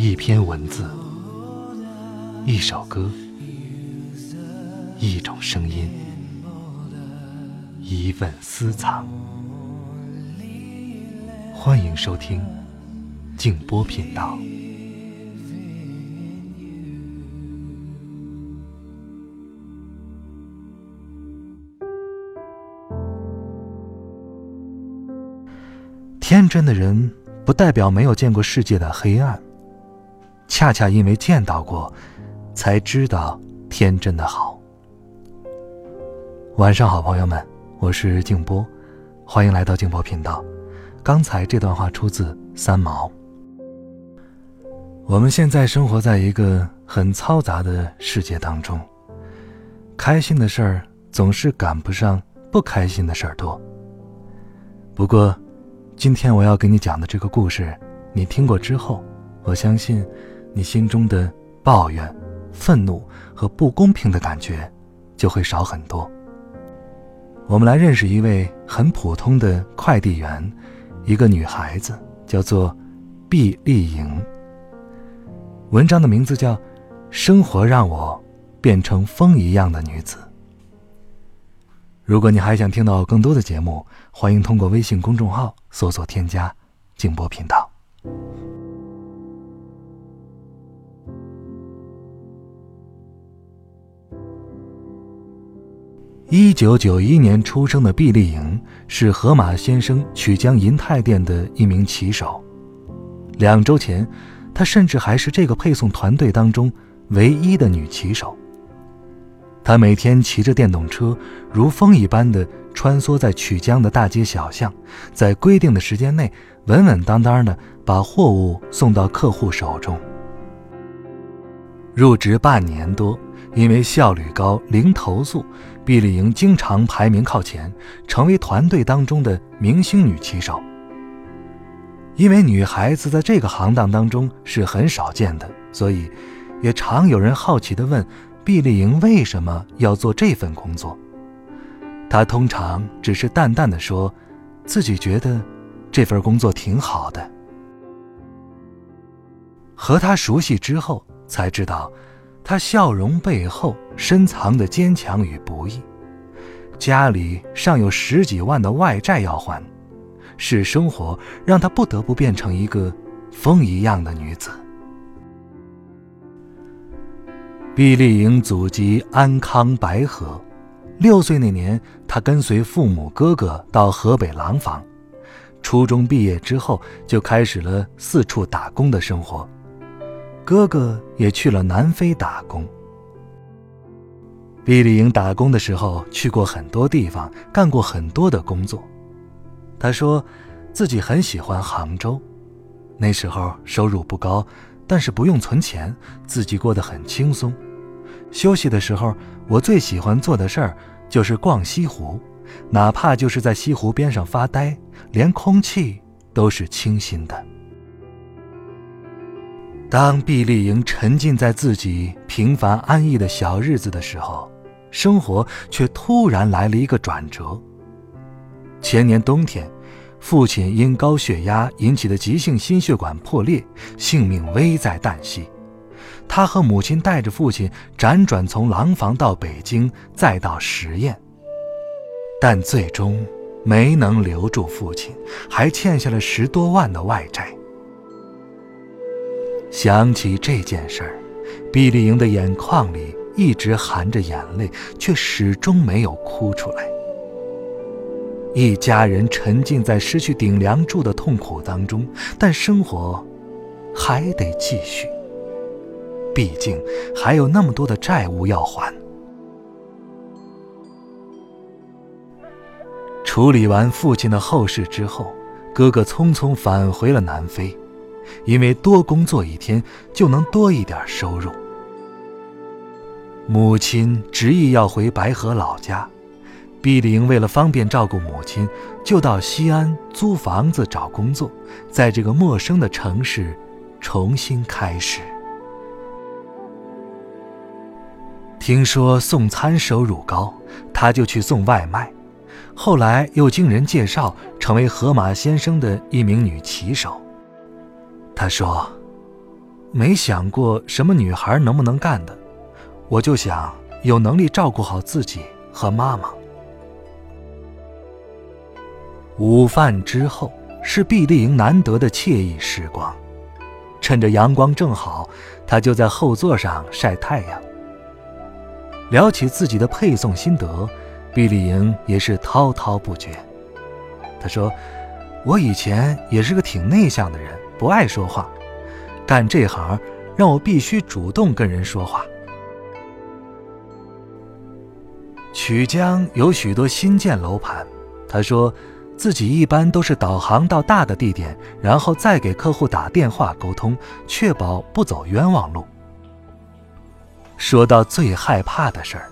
一篇文字，一首歌，一种声音，一份私藏。欢迎收听静波频道。天真的人，不代表没有见过世界的黑暗。恰恰因为见到过，才知道天真的好。晚上好，朋友们，我是静波，欢迎来到静波频道。刚才这段话出自三毛。我们现在生活在一个很嘈杂的世界当中，开心的事儿总是赶不上不开心的事儿多。不过，今天我要给你讲的这个故事，你听过之后，我相信，你心中的抱怨、愤怒和不公平的感觉就会少很多。我们来认识一位很普通的快递员，一个女孩子，叫做毕丽颖。文章的名字叫《生活让我变成风一样的女子》。如果你还想听到更多的节目，欢迎通过微信公众号搜索添加“静波频道”。一九九一年出生的毕丽颖是河马先生曲江银泰店的一名骑手。两周前，她甚至还是这个配送团队当中唯一的女骑手。她每天骑着电动车，如风一般的穿梭在曲江的大街小巷，在规定的时间内，稳稳当当的把货物送到客户手中。入职半年多，因为效率高、零投诉，毕丽颖经常排名靠前，成为团队当中的明星女棋手。因为女孩子在这个行当当中是很少见的，所以也常有人好奇地问。毕丽颖为什么要做这份工作？她通常只是淡淡的说，自己觉得这份工作挺好的。和她熟悉之后，才知道，她笑容背后深藏的坚强与不易。家里尚有十几万的外债要还，是生活让她不得不变成一个风一样的女子。毕丽颖祖籍安康白河，六岁那年，她跟随父母、哥哥到河北廊坊。初中毕业之后，就开始了四处打工的生活。哥哥也去了南非打工。毕丽颖打工的时候，去过很多地方，干过很多的工作。她说，自己很喜欢杭州，那时候收入不高，但是不用存钱，自己过得很轻松。休息的时候，我最喜欢做的事儿就是逛西湖，哪怕就是在西湖边上发呆，连空气都是清新的。当毕丽莹沉浸在自己平凡安逸的小日子的时候，生活却突然来了一个转折。前年冬天，父亲因高血压引起的急性心血管破裂，性命危在旦夕。他和母亲带着父亲辗转从廊坊到北京，再到十堰，但最终没能留住父亲，还欠下了十多万的外债。想起这件事儿，毕丽莹的眼眶里一直含着眼泪，却始终没有哭出来。一家人沉浸在失去顶梁柱的痛苦当中，但生活还得继续。毕竟还有那么多的债务要还。处理完父亲的后事之后，哥哥匆匆返回了南非，因为多工作一天就能多一点收入。母亲执意要回白河老家，碧玲为了方便照顾母亲，就到西安租房子找工作，在这个陌生的城市重新开始。听说送餐收入高，他就去送外卖。后来又经人介绍，成为河马先生的一名女骑手。他说：“没想过什么女孩能不能干的，我就想有能力照顾好自己和妈妈。午饭之后是毕丽莹难得的惬意时光，趁着阳光正好，她就在后座上晒太阳。聊起自己的配送心得，毕丽莹也是滔滔不绝。她说：“我以前也是个挺内向的人，不爱说话。干这行让我必须主动跟人说话。”曲江有许多新建楼盘，他说自己一般都是导航到大的地点，然后再给客户打电话沟通，确保不走冤枉路。说到最害怕的事儿，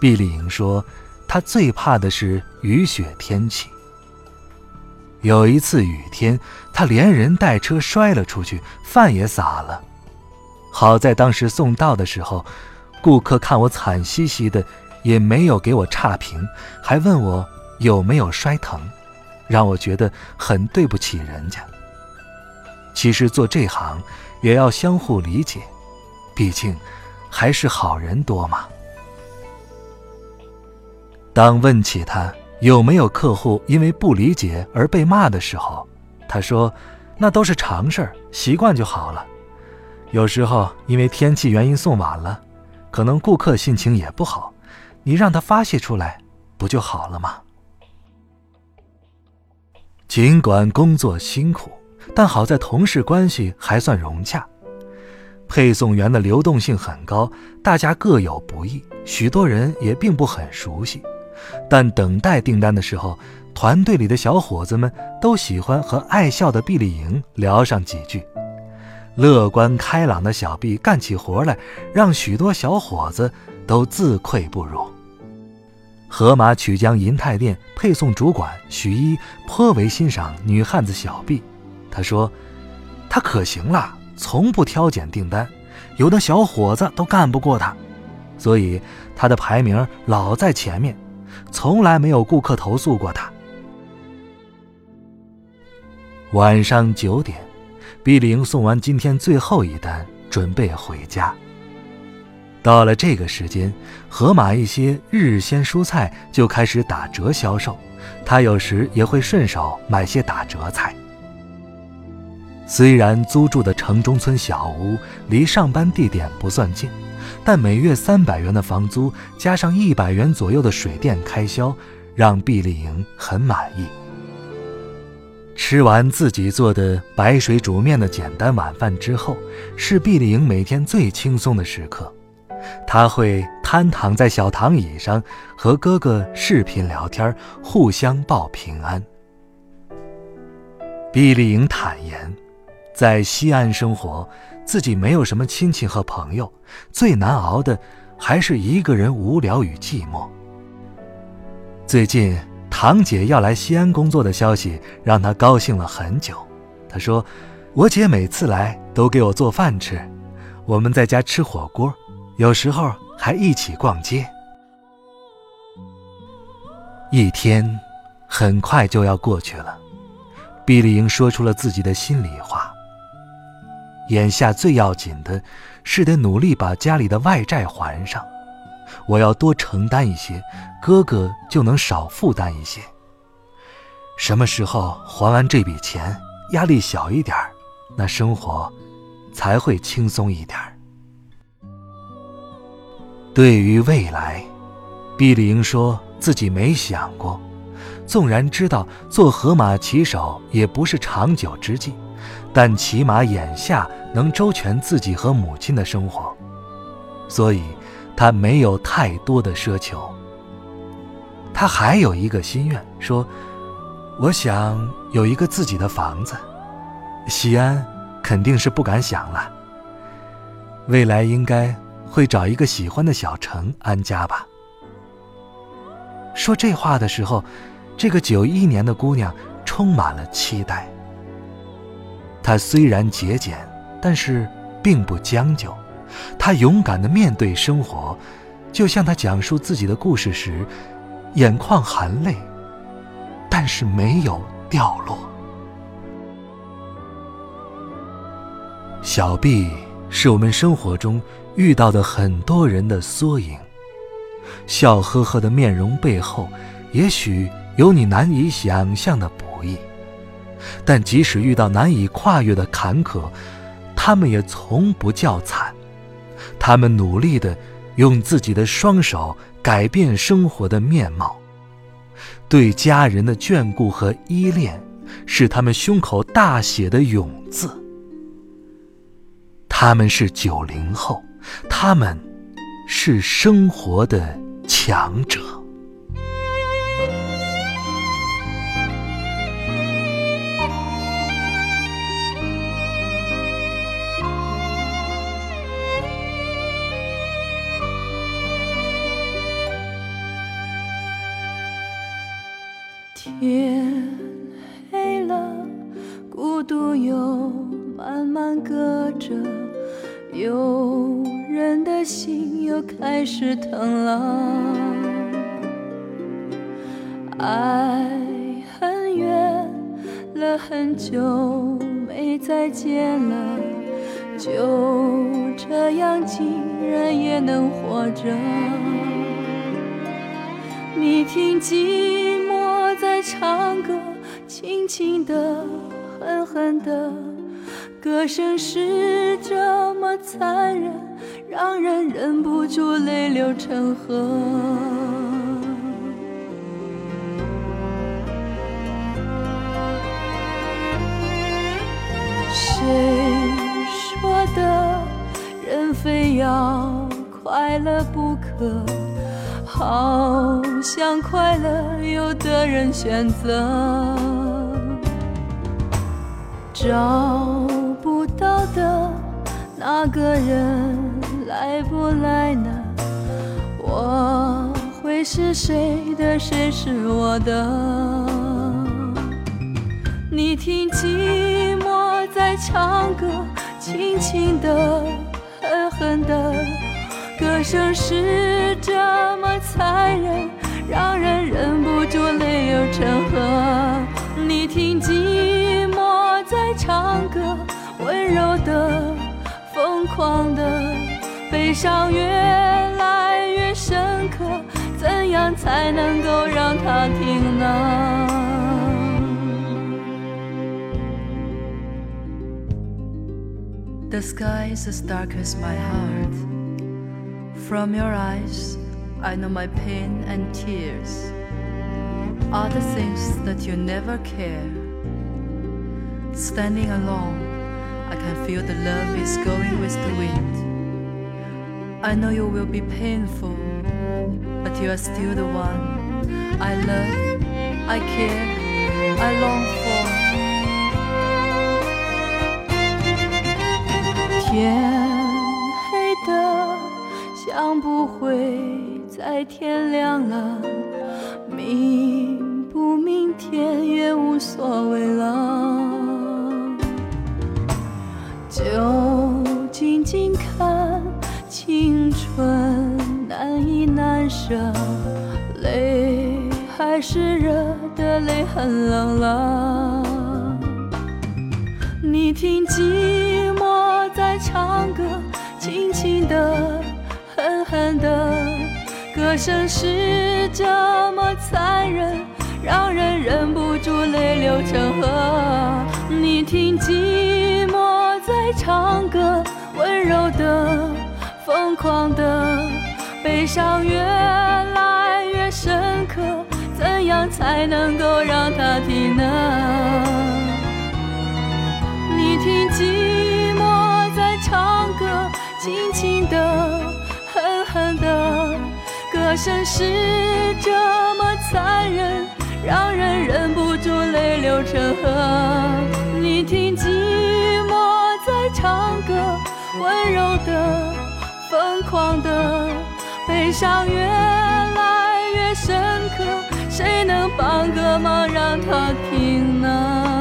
毕丽莹说，她最怕的是雨雪天气。有一次雨天，他连人带车摔了出去，饭也洒了。好在当时送到的时候，顾客看我惨兮兮的，也没有给我差评，还问我有没有摔疼，让我觉得很对不起人家。其实做这行，也要相互理解，毕竟。还是好人多嘛。当问起他有没有客户因为不理解而被骂的时候，他说：“那都是常事儿，习惯就好了。有时候因为天气原因送晚了，可能顾客心情也不好，你让他发泄出来，不就好了吗？”尽管工作辛苦，但好在同事关系还算融洽。配送员的流动性很高，大家各有不易，许多人也并不很熟悉。但等待订单的时候，团队里的小伙子们都喜欢和爱笑的毕丽莹聊上几句。乐观开朗的小毕干起活来，让许多小伙子都自愧不如。河马曲江银泰店配送主管许一颇为欣赏女汉子小毕，他说：“她可行了。”从不挑拣订单，有的小伙子都干不过她，所以她的排名老在前面，从来没有顾客投诉过他。晚上九点，毕玲送完今天最后一单，准备回家。到了这个时间，盒马一些日鲜蔬菜就开始打折销售，他有时也会顺手买些打折菜。虽然租住的城中村小屋离上班地点不算近，但每月三百元的房租加上一百元左右的水电开销，让毕丽莹很满意。吃完自己做的白水煮面的简单晚饭之后，是毕丽莹每天最轻松的时刻。她会瘫躺在小躺椅上，和哥哥视频聊天，互相报平安。毕丽莹坦言。在西安生活，自己没有什么亲戚和朋友，最难熬的还是一个人无聊与寂寞。最近堂姐要来西安工作的消息让她高兴了很久。她说：“我姐每次来都给我做饭吃，我们在家吃火锅，有时候还一起逛街。”一天很快就要过去了，毕丽英说出了自己的心里话。眼下最要紧的，是得努力把家里的外债还上。我要多承担一些，哥哥就能少负担一些。什么时候还完这笔钱，压力小一点那生活才会轻松一点对于未来，毕丽英说自己没想过，纵然知道做河马骑手也不是长久之计。但起码眼下能周全自己和母亲的生活，所以他没有太多的奢求。他还有一个心愿，说：“我想有一个自己的房子。西安肯定是不敢想了，未来应该会找一个喜欢的小城安家吧。”说这话的时候，这个九一年的姑娘充满了期待。他虽然节俭，但是并不将就。他勇敢地面对生活，就像他讲述自己的故事时，眼眶含泪，但是没有掉落。小毕是我们生活中遇到的很多人的缩影。笑呵呵的面容背后，也许有你难以想象的不。但即使遇到难以跨越的坎坷，他们也从不叫惨。他们努力的用自己的双手改变生活的面貌。对家人的眷顾和依恋，是他们胸口大写的勇字。他们是九零后，他们是生活的强者。天黑了，孤独又慢慢隔着，有人的心又开始疼了。爱很远了，很久没再见了，就这样竟然也能活着。你听寂寞在唱歌，轻轻的，狠狠的，歌声是这么残忍，让人忍不住泪流成河。谁说的人非要快乐不可？好像快乐，有的人选择找不到的那个人来不来呢？我会是谁的？谁是我的？你听寂寞在唱歌，轻轻的，狠狠的。歌声是这么残忍，让人忍不住泪流成河。你听寂寞在唱歌，温柔的，疯狂的，悲伤越来越深刻，怎样才能够让它停呢？The sky is as dark as my heart. From your eyes, I know my pain and tears are the things that you never care. Standing alone, I can feel the love is going with the wind. I know you will be painful, but you are still the one I love, I care, I long for. 天会在天亮了，明不明天也无所谓了，就静静看青春难以难舍，泪还是热的，泪很冷了。你听寂寞在唱歌，轻轻的。狠狠的歌声是这么残忍，让人忍不住泪流成河。你听寂寞在唱歌，温柔的，疯狂的，悲伤越来越深刻，怎样才能够让它停呢？歌声是这么残忍，让人忍不住泪流成河。你听寂寞在唱歌，温柔的，疯狂的，悲伤越来越深刻，谁能帮个忙让它停呢？